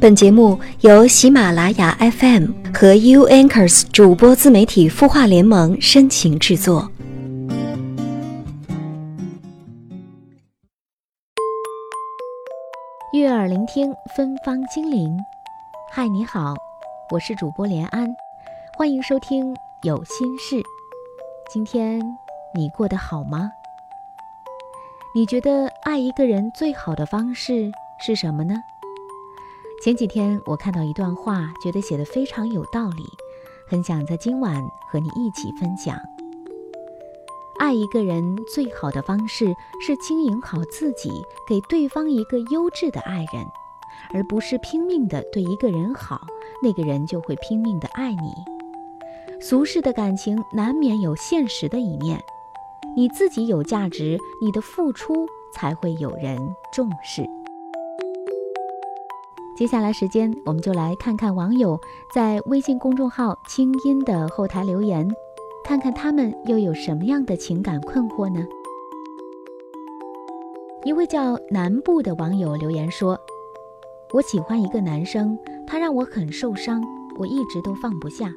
本节目由喜马拉雅 FM 和 U Anchors 主播自媒体孵化联盟深情制作。悦耳聆听，芬芳精灵。嗨，你好，我是主播连安，欢迎收听《有心事》。今天你过得好吗？你觉得爱一个人最好的方式是什么呢？前几天我看到一段话，觉得写的非常有道理，很想在今晚和你一起分享。爱一个人最好的方式是经营好自己，给对方一个优质的爱人，而不是拼命的对一个人好，那个人就会拼命的爱你。俗世的感情难免有现实的一面，你自己有价值，你的付出才会有人重视。接下来时间，我们就来看看网友在微信公众号“清音”的后台留言，看看他们又有什么样的情感困惑呢？一位叫南部的网友留言说：“我喜欢一个男生，他让我很受伤，我一直都放不下。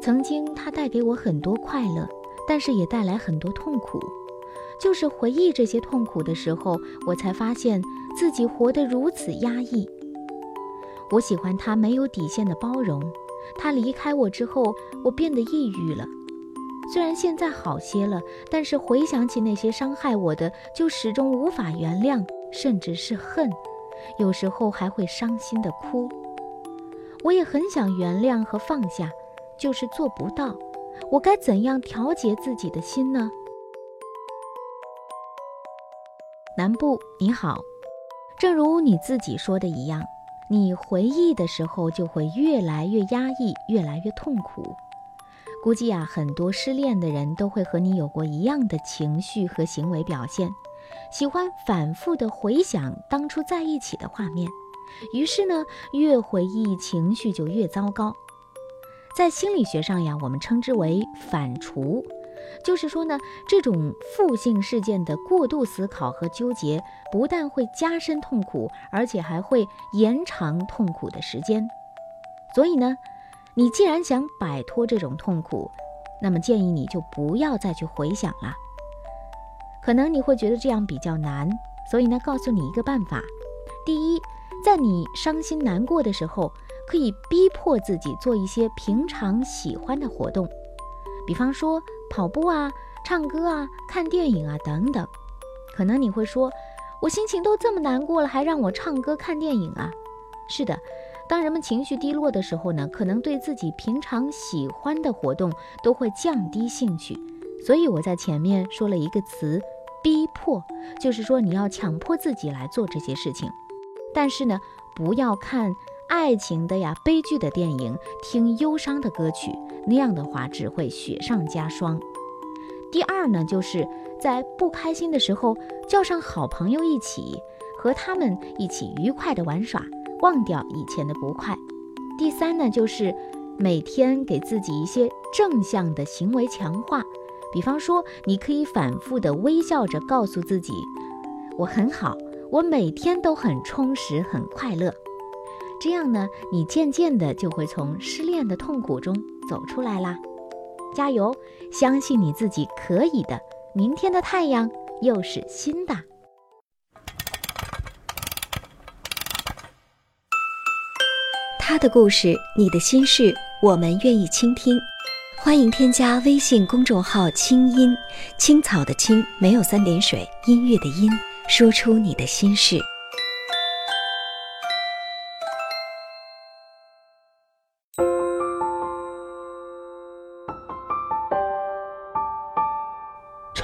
曾经他带给我很多快乐，但是也带来很多痛苦。就是回忆这些痛苦的时候，我才发现自己活得如此压抑。”我喜欢他没有底线的包容，他离开我之后，我变得抑郁了。虽然现在好些了，但是回想起那些伤害我的，就始终无法原谅，甚至是恨，有时候还会伤心的哭。我也很想原谅和放下，就是做不到。我该怎样调节自己的心呢？南部你好，正如你自己说的一样。你回忆的时候就会越来越压抑，越来越痛苦。估计啊，很多失恋的人都会和你有过一样的情绪和行为表现，喜欢反复的回想当初在一起的画面。于是呢，越回忆情绪就越糟糕。在心理学上呀，我们称之为反刍。就是说呢，这种负性事件的过度思考和纠结，不但会加深痛苦，而且还会延长痛苦的时间。所以呢，你既然想摆脱这种痛苦，那么建议你就不要再去回想了。可能你会觉得这样比较难，所以呢，告诉你一个办法：第一，在你伤心难过的时候，可以逼迫自己做一些平常喜欢的活动，比方说。跑步啊，唱歌啊，看电影啊，等等。可能你会说，我心情都这么难过了，还让我唱歌看电影啊？是的，当人们情绪低落的时候呢，可能对自己平常喜欢的活动都会降低兴趣。所以我在前面说了一个词，逼迫，就是说你要强迫自己来做这些事情。但是呢，不要看爱情的呀、悲剧的电影，听忧伤的歌曲。那样的话只会雪上加霜。第二呢，就是在不开心的时候叫上好朋友一起，和他们一起愉快的玩耍，忘掉以前的不快。第三呢，就是每天给自己一些正向的行为强化，比方说，你可以反复的微笑着告诉自己：“我很好，我每天都很充实、很快乐。”这样呢，你渐渐的就会从失恋的痛苦中走出来啦！加油，相信你自己可以的，明天的太阳又是新的。他的故事，你的心事，我们愿意倾听。欢迎添加微信公众号“清音青草”的青没有三点水，音乐的音，说出你的心事。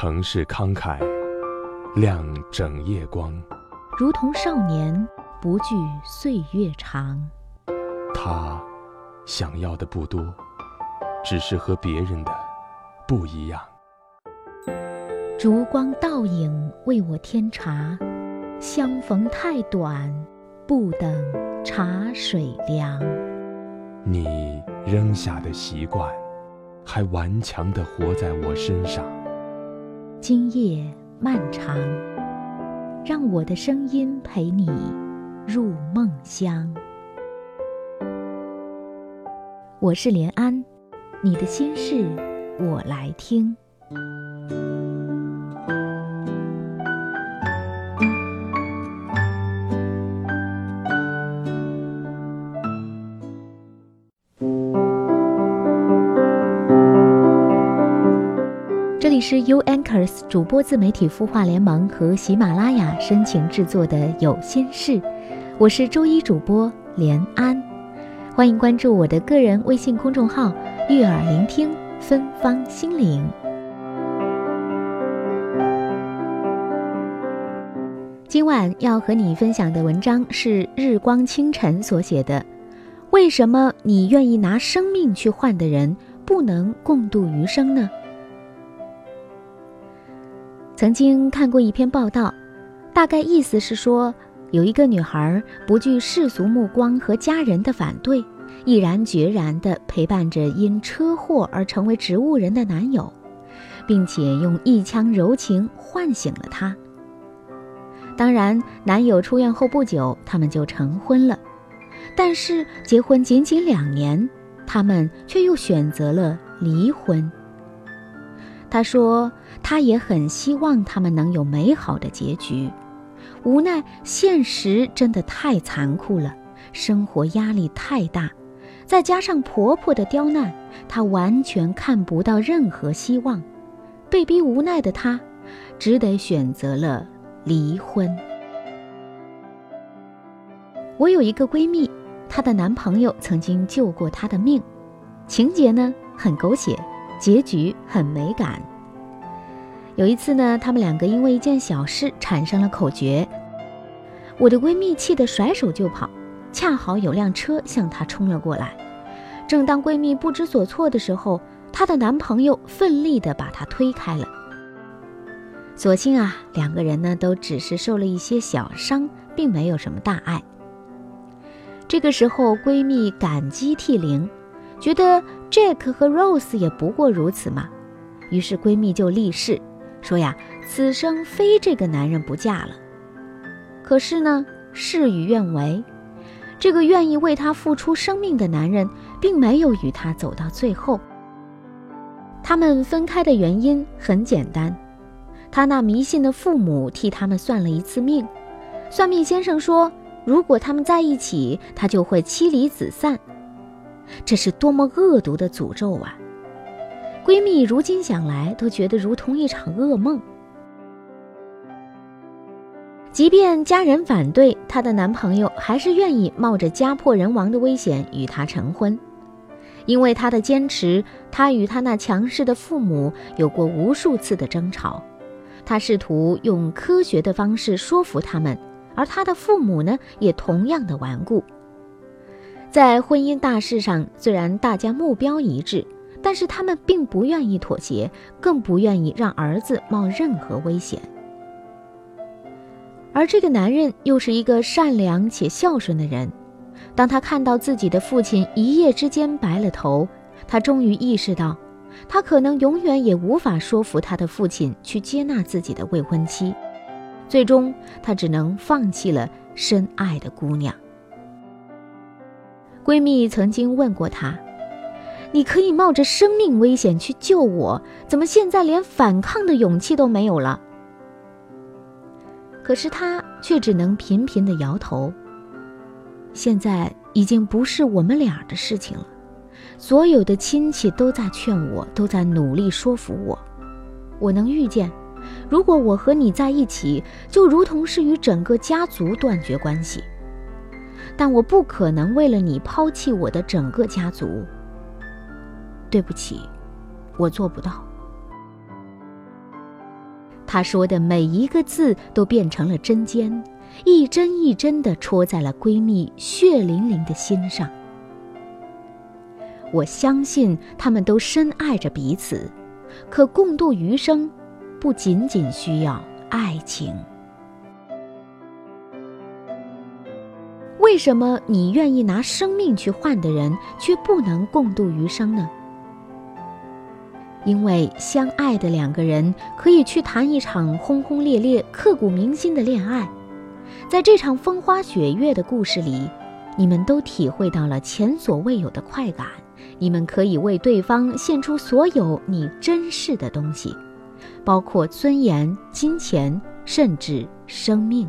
城市慷慨，亮整夜光，如同少年不惧岁月长。他想要的不多，只是和别人的不一样。烛光倒影为我添茶，相逢太短，不等茶水凉。你扔下的习惯，还顽强地活在我身上。今夜漫长，让我的声音陪你入梦乡。我是连安，你的心事我来听。这里是 U Anchors 主播自媒体孵化联盟和喜马拉雅深情制作的《有心事》，我是周一主播连安，欢迎关注我的个人微信公众号“悦耳聆听芬芳心灵”。今晚要和你分享的文章是日光清晨所写的：“为什么你愿意拿生命去换的人，不能共度余生呢？”曾经看过一篇报道，大概意思是说，有一个女孩不惧世俗目光和家人的反对，毅然决然地陪伴着因车祸而成为植物人的男友，并且用一腔柔情唤醒了他。当然，男友出院后不久，他们就成婚了。但是结婚仅仅两年，他们却又选择了离婚。他说。他也很希望他们能有美好的结局，无奈现实真的太残酷了，生活压力太大，再加上婆婆的刁难，她完全看不到任何希望。被逼无奈的她，只得选择了离婚。我有一个闺蜜，她的男朋友曾经救过她的命，情节呢很狗血，结局很美感。有一次呢，他们两个因为一件小事产生了口角，我的闺蜜气得甩手就跑，恰好有辆车向她冲了过来。正当闺蜜不知所措的时候，她的男朋友奋力地把她推开了。所幸啊，两个人呢都只是受了一些小伤，并没有什么大碍。这个时候，闺蜜感激涕零，觉得 Jack 和 Rose 也不过如此嘛，于是闺蜜就立誓。说呀，此生非这个男人不嫁了。可是呢，事与愿违，这个愿意为她付出生命的男人，并没有与她走到最后。他们分开的原因很简单，他那迷信的父母替他们算了一次命，算命先生说，如果他们在一起，他就会妻离子散。这是多么恶毒的诅咒啊！闺蜜如今想来都觉得如同一场噩梦。即便家人反对，她的男朋友还是愿意冒着家破人亡的危险与她成婚。因为她的坚持，她与她那强势的父母有过无数次的争吵。她试图用科学的方式说服他们，而她的父母呢，也同样的顽固。在婚姻大事上，虽然大家目标一致。但是他们并不愿意妥协，更不愿意让儿子冒任何危险。而这个男人又是一个善良且孝顺的人。当他看到自己的父亲一夜之间白了头，他终于意识到，他可能永远也无法说服他的父亲去接纳自己的未婚妻。最终，他只能放弃了深爱的姑娘。闺蜜曾经问过他。你可以冒着生命危险去救我，怎么现在连反抗的勇气都没有了？可是他却只能频频的摇头。现在已经不是我们俩的事情了，所有的亲戚都在劝我，都在努力说服我。我能预见，如果我和你在一起，就如同是与整个家族断绝关系。但我不可能为了你抛弃我的整个家族。对不起，我做不到。他说的每一个字都变成了针尖，一针一针的戳在了闺蜜血淋淋的心上。我相信他们都深爱着彼此，可共度余生，不仅仅需要爱情。为什么你愿意拿生命去换的人，却不能共度余生呢？因为相爱的两个人可以去谈一场轰轰烈烈、刻骨铭心的恋爱，在这场风花雪月的故事里，你们都体会到了前所未有的快感，你们可以为对方献出所有你珍视的东西，包括尊严、金钱，甚至生命。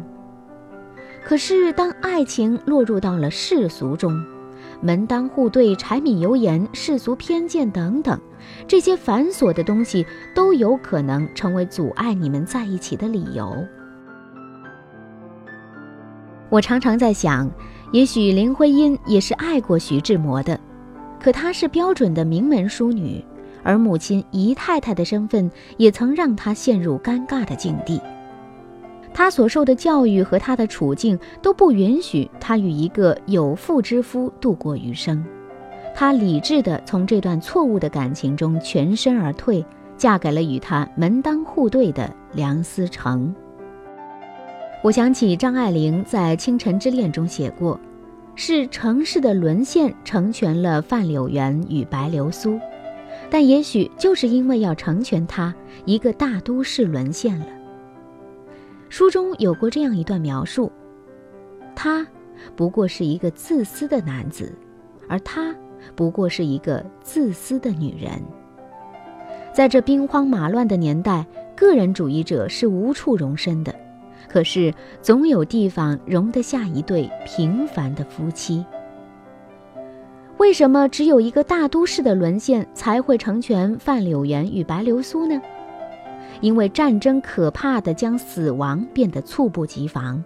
可是，当爱情落入到了世俗中，门当户对、柴米油盐、世俗偏见等等，这些繁琐的东西都有可能成为阻碍你们在一起的理由。我常常在想，也许林徽因也是爱过徐志摩的，可她是标准的名门淑女，而母亲姨太太的身份也曾让她陷入尴尬的境地。她所受的教育和她的处境都不允许她与一个有妇之夫度过余生。他理智地从这段错误的感情中全身而退，嫁给了与他门当户对的梁思成。我想起张爱玲在《倾城之恋》中写过：“是城市的沦陷成全了范柳原与白流苏，但也许就是因为要成全他，一个大都市沦陷了。”书中有过这样一段描述：他不过是一个自私的男子，而他不过是一个自私的女人。在这兵荒马乱的年代，个人主义者是无处容身的，可是总有地方容得下一对平凡的夫妻。为什么只有一个大都市的沦陷才会成全范柳原与白流苏呢？因为战争可怕的将死亡变得猝不及防，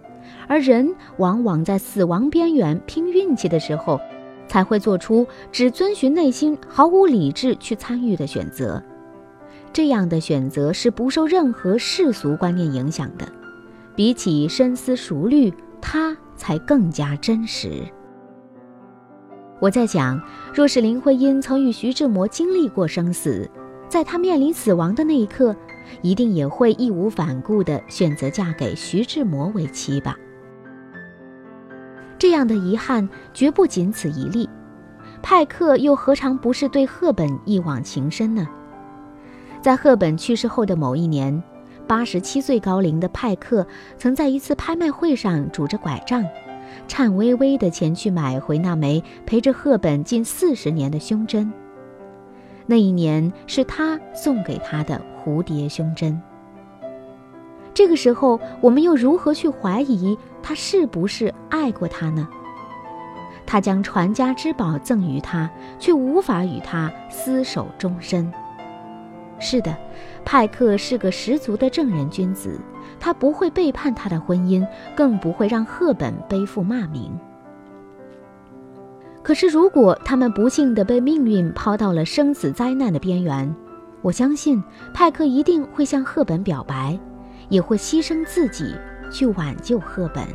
而人往往在死亡边缘拼运气的时候，才会做出只遵循内心、毫无理智去参与的选择。这样的选择是不受任何世俗观念影响的，比起深思熟虑，它才更加真实。我在想，若是林徽因曾与徐志摩经历过生死，在她面临死亡的那一刻。一定也会义无反顾地选择嫁给徐志摩为妻吧？这样的遗憾绝不仅此一例，派克又何尝不是对赫本一往情深呢？在赫本去世后的某一年，八十七岁高龄的派克曾在一次拍卖会上拄着拐杖，颤巍巍地前去买回那枚陪着赫本近四十年的胸针。那一年是他送给他的蝴蝶胸针。这个时候，我们又如何去怀疑他是不是爱过他呢？他将传家之宝赠予他，却无法与他厮守终身。是的，派克是个十足的正人君子，他不会背叛他的婚姻，更不会让赫本背负骂名。可是，如果他们不幸地被命运抛到了生死灾难的边缘，我相信派克一定会向赫本表白，也会牺牲自己去挽救赫本。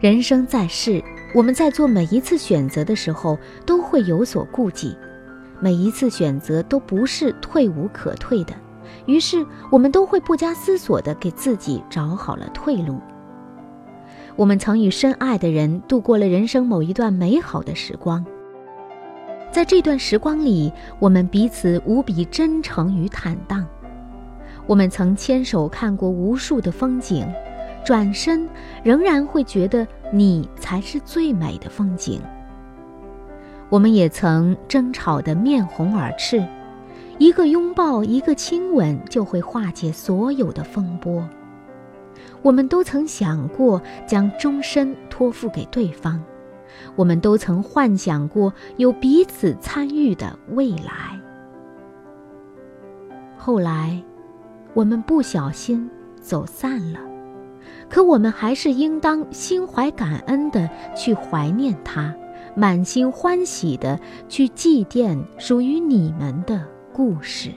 人生在世，我们在做每一次选择的时候都会有所顾忌，每一次选择都不是退无可退的，于是我们都会不加思索地给自己找好了退路。我们曾与深爱的人度过了人生某一段美好的时光，在这段时光里，我们彼此无比真诚与坦荡。我们曾牵手看过无数的风景，转身仍然会觉得你才是最美的风景。我们也曾争吵得面红耳赤，一个拥抱，一个亲吻，就会化解所有的风波。我们都曾想过将终身托付给对方，我们都曾幻想过有彼此参与的未来。后来，我们不小心走散了，可我们还是应当心怀感恩的去怀念他，满心欢喜的去祭奠属于你们的故事。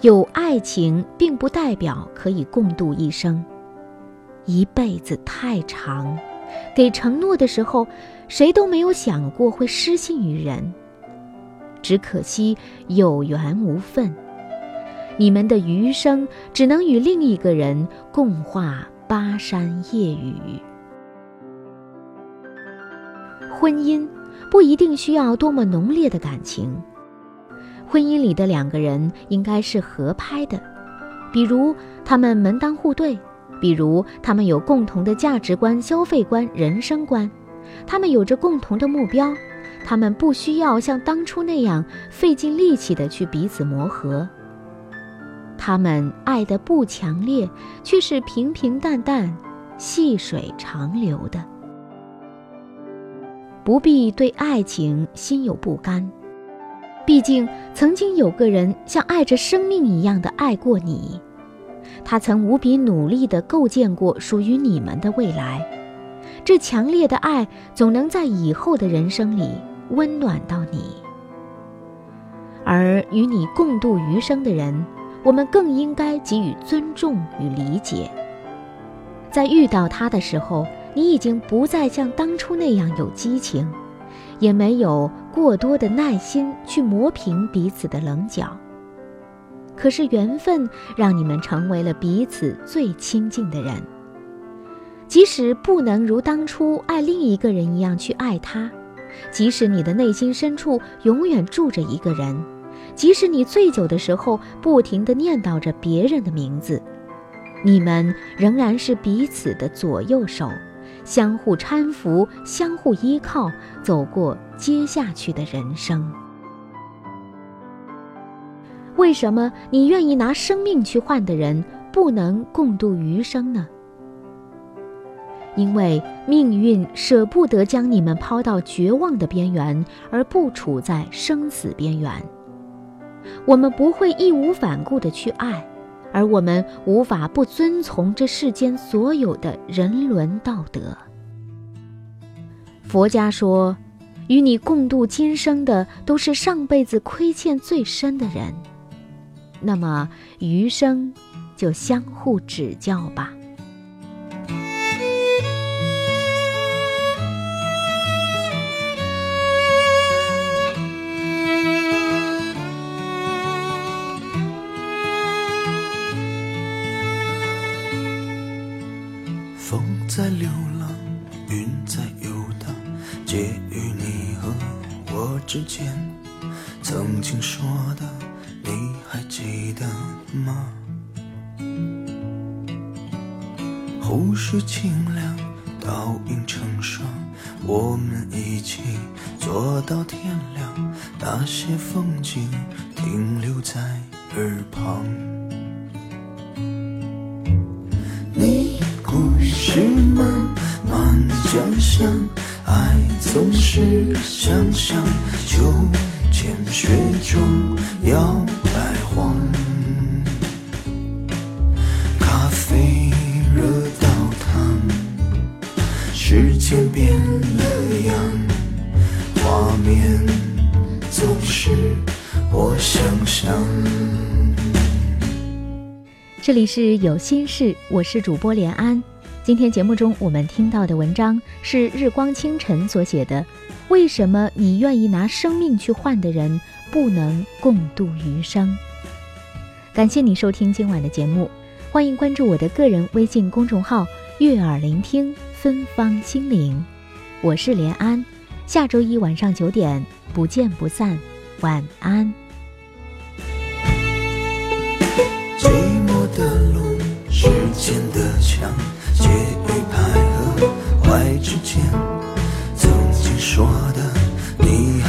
有爱情，并不代表可以共度一生。一辈子太长，给承诺的时候，谁都没有想过会失信于人。只可惜有缘无分，你们的余生只能与另一个人共话巴山夜雨。婚姻不一定需要多么浓烈的感情。婚姻里的两个人应该是合拍的，比如他们门当户对，比如他们有共同的价值观、消费观、人生观，他们有着共同的目标，他们不需要像当初那样费尽力气的去彼此磨合。他们爱的不强烈，却是平平淡淡、细水长流的。不必对爱情心有不甘，毕竟曾经有个人像爱着生命一样的爱过你，他曾无比努力地构建过属于你们的未来。这强烈的爱总能在以后的人生里温暖到你，而与你共度余生的人。我们更应该给予尊重与理解。在遇到他的时候，你已经不再像当初那样有激情，也没有过多的耐心去磨平彼此的棱角。可是缘分让你们成为了彼此最亲近的人。即使不能如当初爱另一个人一样去爱他，即使你的内心深处永远住着一个人。即使你醉酒的时候不停地念叨着别人的名字，你们仍然是彼此的左右手，相互搀扶，相互依靠，走过接下去的人生。为什么你愿意拿生命去换的人不能共度余生呢？因为命运舍不得将你们抛到绝望的边缘，而不处在生死边缘。我们不会义无反顾地去爱，而我们无法不遵从这世间所有的人伦道德。佛家说，与你共度今生的都是上辈子亏欠最深的人，那么余生就相互指教吧。湖水清凉，倒映成双，我们一起坐到天亮。那些风景停留在耳旁。是漫漫江乡，爱总是想象，秋千雪中摇摆晃。面总是我想象。这里是有心事，我是主播连安。今天节目中，我们听到的文章是日光清晨所写的。为什么你愿意拿生命去换的人，不能共度余生？感谢你收听今晚的节目，欢迎关注我的个人微信公众号“悦耳聆听芬芳心灵”。我是连安，下周一晚上九点不见不散，晚安。寂寞的路，时间的墙。介于爱和坏之间，曾经说的，你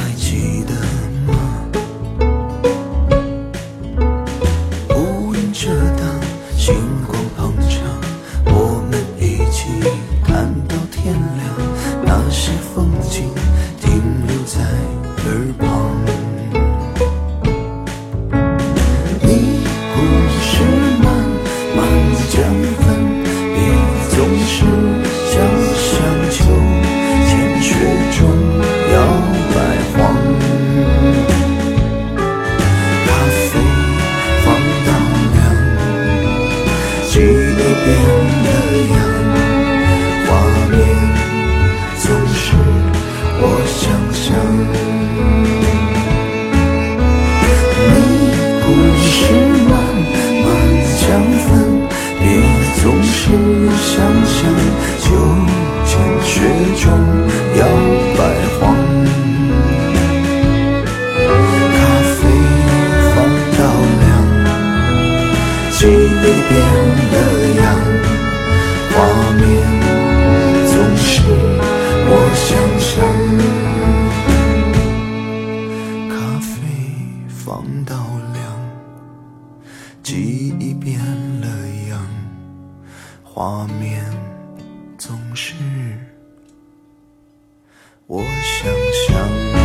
记放到凉，记忆变了样，画面总是我想象。